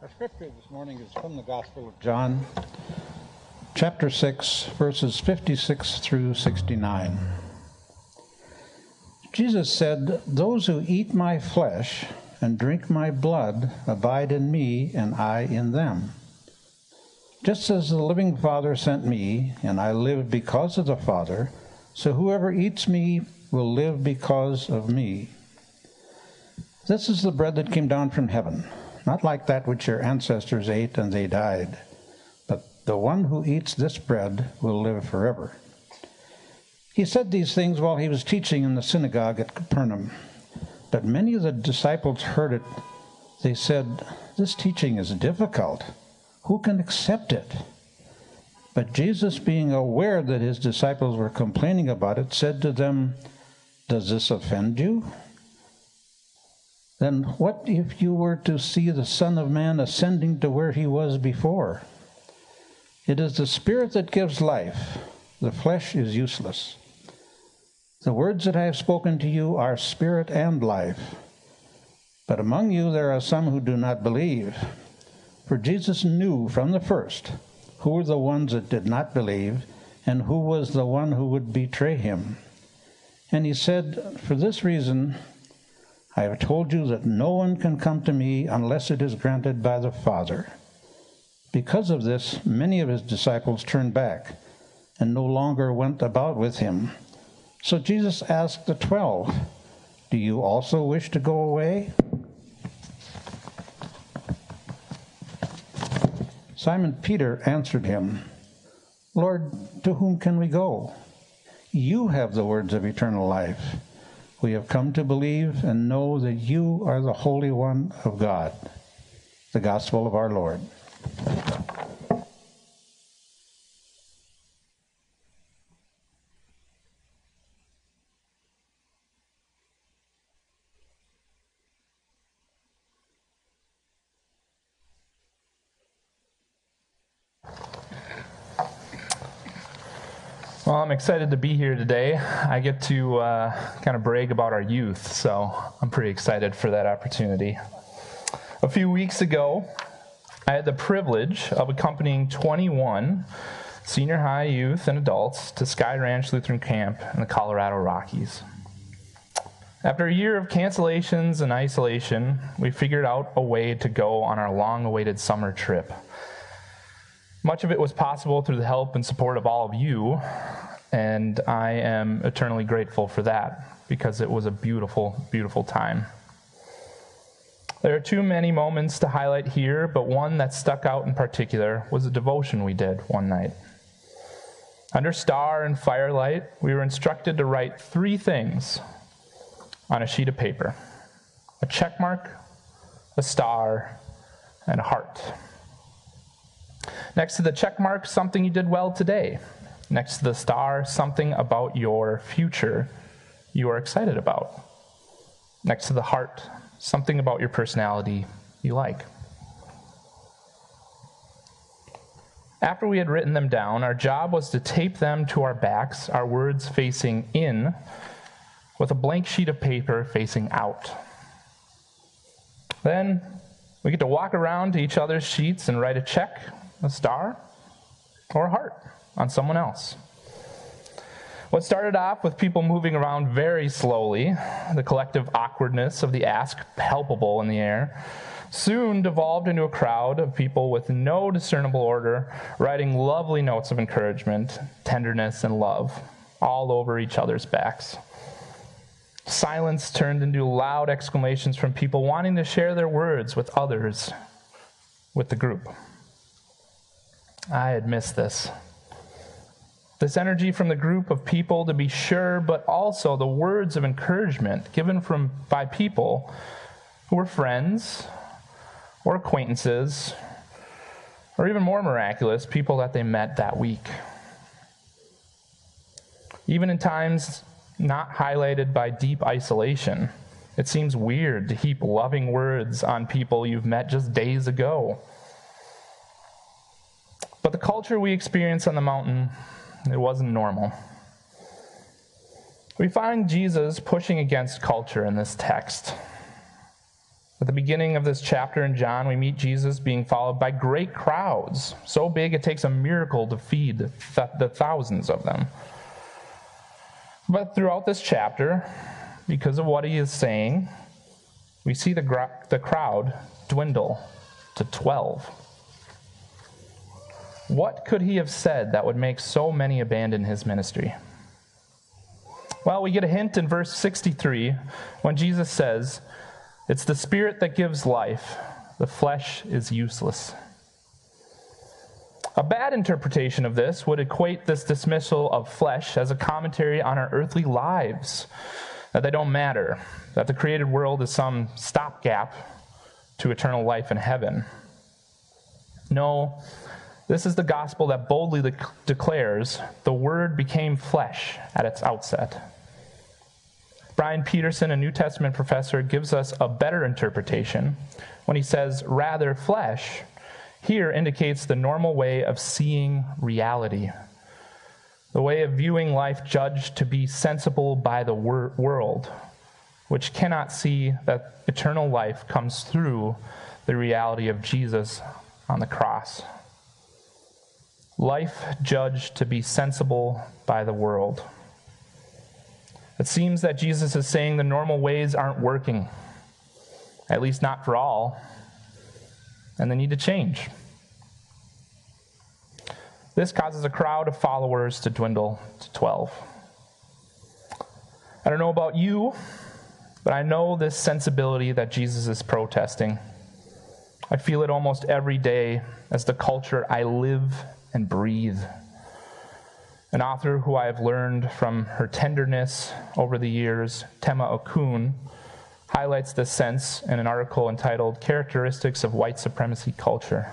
Our scripture this morning is from the Gospel of John, chapter 6, verses 56 through 69. Jesus said, Those who eat my flesh and drink my blood abide in me, and I in them. Just as the living Father sent me, and I live because of the Father, so whoever eats me will live because of me. This is the bread that came down from heaven, not like that which your ancestors ate and they died, but the one who eats this bread will live forever. He said these things while he was teaching in the synagogue at Capernaum. But many of the disciples heard it. They said, This teaching is difficult. Who can accept it? But Jesus, being aware that his disciples were complaining about it, said to them, Does this offend you? Then what if you were to see the Son of Man ascending to where he was before? It is the Spirit that gives life, the flesh is useless. The words that I have spoken to you are spirit and life. But among you there are some who do not believe. For Jesus knew from the first who were the ones that did not believe and who was the one who would betray him. And he said, For this reason, I have told you that no one can come to me unless it is granted by the Father. Because of this, many of his disciples turned back and no longer went about with him. So Jesus asked the twelve, Do you also wish to go away? Simon Peter answered him, Lord, to whom can we go? You have the words of eternal life. We have come to believe and know that you are the Holy One of God. The Gospel of our Lord. I'm excited to be here today. I get to uh, kind of brag about our youth, so I'm pretty excited for that opportunity. A few weeks ago, I had the privilege of accompanying 21 senior high youth and adults to Sky Ranch Lutheran Camp in the Colorado Rockies. After a year of cancellations and isolation, we figured out a way to go on our long awaited summer trip. Much of it was possible through the help and support of all of you, and I am eternally grateful for that because it was a beautiful, beautiful time. There are too many moments to highlight here, but one that stuck out in particular was a devotion we did one night. Under star and firelight, we were instructed to write three things on a sheet of paper a check mark, a star, and a heart. Next to the check mark, something you did well today. Next to the star, something about your future you are excited about. Next to the heart, something about your personality you like. After we had written them down, our job was to tape them to our backs, our words facing in, with a blank sheet of paper facing out. Then we get to walk around to each other's sheets and write a check a star or a heart on someone else. What started off with people moving around very slowly, the collective awkwardness of the ask palpable in the air, soon devolved into a crowd of people with no discernible order, writing lovely notes of encouragement, tenderness, and love all over each other's backs. Silence turned into loud exclamations from people wanting to share their words with others, with the group. I had missed this. This energy from the group of people, to be sure, but also the words of encouragement given from, by people who were friends or acquaintances, or even more miraculous, people that they met that week. Even in times not highlighted by deep isolation, it seems weird to heap loving words on people you've met just days ago. But the culture we experience on the mountain, it wasn't normal. We find Jesus pushing against culture in this text. At the beginning of this chapter in John, we meet Jesus being followed by great crowds, so big it takes a miracle to feed the, the thousands of them. But throughout this chapter, because of what he is saying, we see the, the crowd dwindle to 12. What could he have said that would make so many abandon his ministry? Well, we get a hint in verse 63 when Jesus says, It's the spirit that gives life, the flesh is useless. A bad interpretation of this would equate this dismissal of flesh as a commentary on our earthly lives, that they don't matter, that the created world is some stopgap to eternal life in heaven. No, this is the gospel that boldly de- declares the Word became flesh at its outset. Brian Peterson, a New Testament professor, gives us a better interpretation when he says, rather, flesh here indicates the normal way of seeing reality, the way of viewing life judged to be sensible by the wor- world, which cannot see that eternal life comes through the reality of Jesus on the cross. Life judged to be sensible by the world. It seems that Jesus is saying the normal ways aren't working, at least not for all, and they need to change. This causes a crowd of followers to dwindle to 12. I don't know about you, but I know this sensibility that Jesus is protesting. I feel it almost every day as the culture I live and breathe. An author who I have learned from her tenderness over the years, Tema Okun, highlights this sense in an article entitled Characteristics of White Supremacy Culture.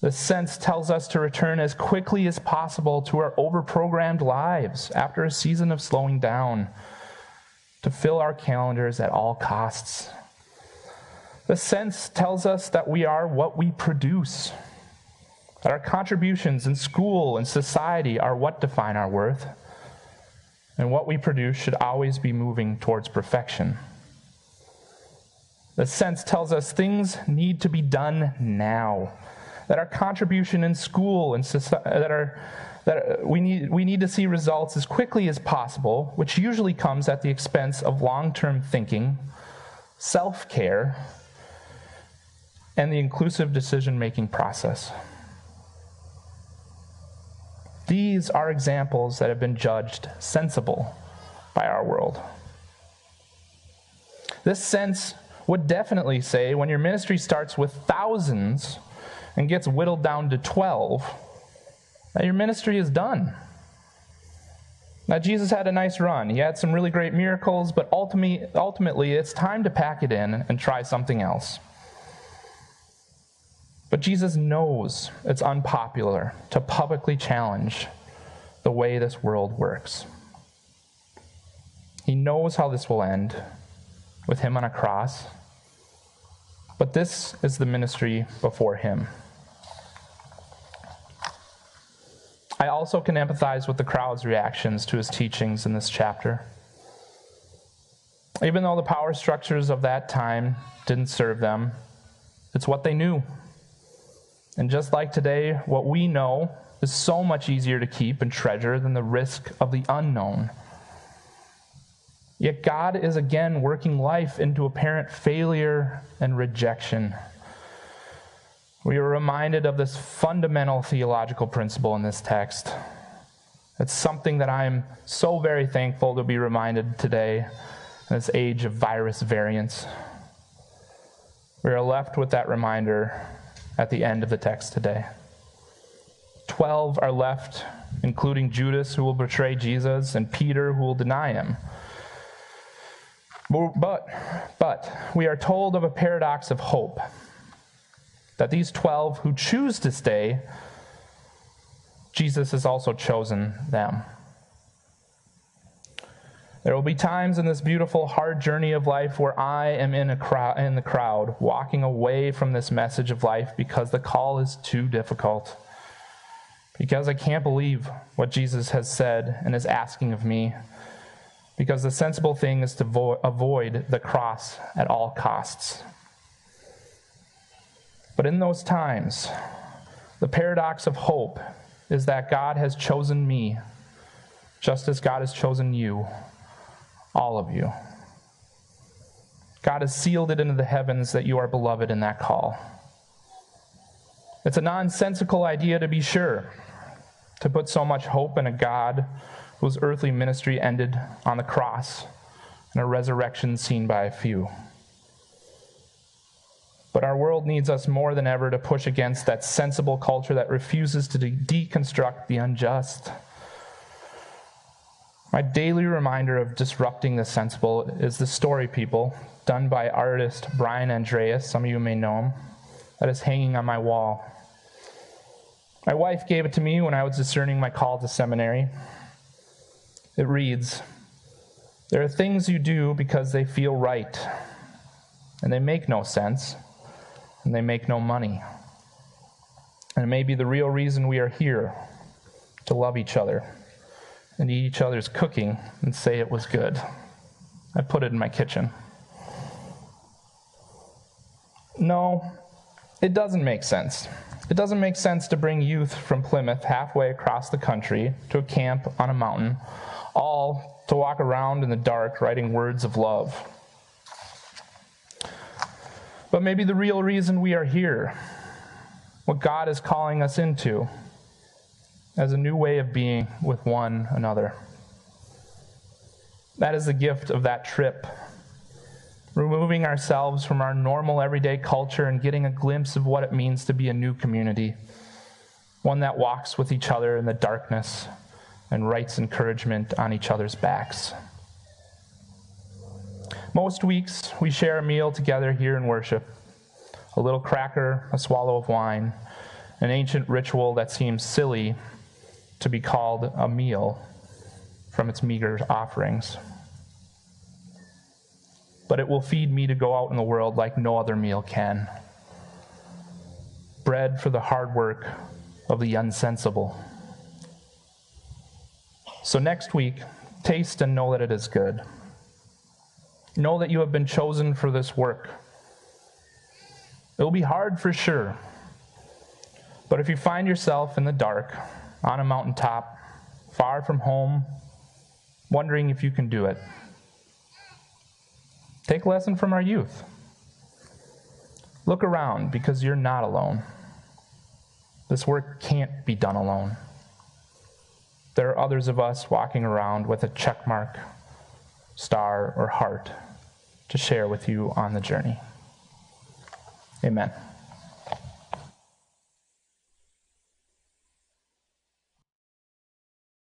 This sense tells us to return as quickly as possible to our overprogrammed lives after a season of slowing down, to fill our calendars at all costs. The sense tells us that we are what we produce that our contributions in school and society are what define our worth. And what we produce should always be moving towards perfection. The sense tells us things need to be done now. That our contribution in school and society, that our that we need, we need to see results as quickly as possible, which usually comes at the expense of long term thinking, self care, and the inclusive decision making process. These are examples that have been judged sensible by our world. This sense would definitely say when your ministry starts with thousands and gets whittled down to 12, that your ministry is done. Now, Jesus had a nice run. He had some really great miracles, but ultimately, ultimately it's time to pack it in and try something else. But Jesus knows it's unpopular to publicly challenge the way this world works. He knows how this will end with him on a cross. But this is the ministry before him. I also can empathize with the crowd's reactions to his teachings in this chapter. Even though the power structures of that time didn't serve them, it's what they knew. And just like today, what we know is so much easier to keep and treasure than the risk of the unknown. Yet God is again working life into apparent failure and rejection. We are reminded of this fundamental theological principle in this text. It's something that I am so very thankful to be reminded today in this age of virus variants. We are left with that reminder at the end of the text today. Twelve are left, including Judas, who will betray Jesus, and Peter, who will deny him. But, but we are told of a paradox of hope that these 12 who choose to stay, Jesus has also chosen them. There will be times in this beautiful, hard journey of life where I am in, a crowd, in the crowd, walking away from this message of life because the call is too difficult. Because I can't believe what Jesus has said and is asking of me. because the sensible thing is to vo- avoid the cross at all costs. But in those times, the paradox of hope is that God has chosen me, just as God has chosen you, all of you. God has sealed it into the heavens that you are beloved in that call. It's a nonsensical idea to be sure, to put so much hope in a God whose earthly ministry ended on the cross and a resurrection seen by a few. But our world needs us more than ever to push against that sensible culture that refuses to de- deconstruct the unjust. My daily reminder of disrupting the sensible is the story people, done by artist Brian Andreas, some of you may know him, that is hanging on my wall. My wife gave it to me when I was discerning my call to seminary. It reads There are things you do because they feel right, and they make no sense, and they make no money. And it may be the real reason we are here to love each other and eat each other's cooking and say it was good. I put it in my kitchen. No, it doesn't make sense. It doesn't make sense to bring youth from Plymouth halfway across the country to a camp on a mountain all to walk around in the dark writing words of love. But maybe the real reason we are here, what God is calling us into, as a new way of being with one another. That is the gift of that trip. Removing ourselves from our normal everyday culture and getting a glimpse of what it means to be a new community, one that walks with each other in the darkness and writes encouragement on each other's backs. Most weeks, we share a meal together here in worship a little cracker, a swallow of wine, an ancient ritual that seems silly to be called a meal from its meager offerings. But it will feed me to go out in the world like no other meal can. Bread for the hard work of the unsensible. So next week, taste and know that it is good. Know that you have been chosen for this work. It will be hard for sure. But if you find yourself in the dark, on a mountaintop, far from home, wondering if you can do it, take a lesson from our youth. Look around because you're not alone. This work can't be done alone there are others of us walking around with a check mark, star, or heart to share with you on the journey. Amen.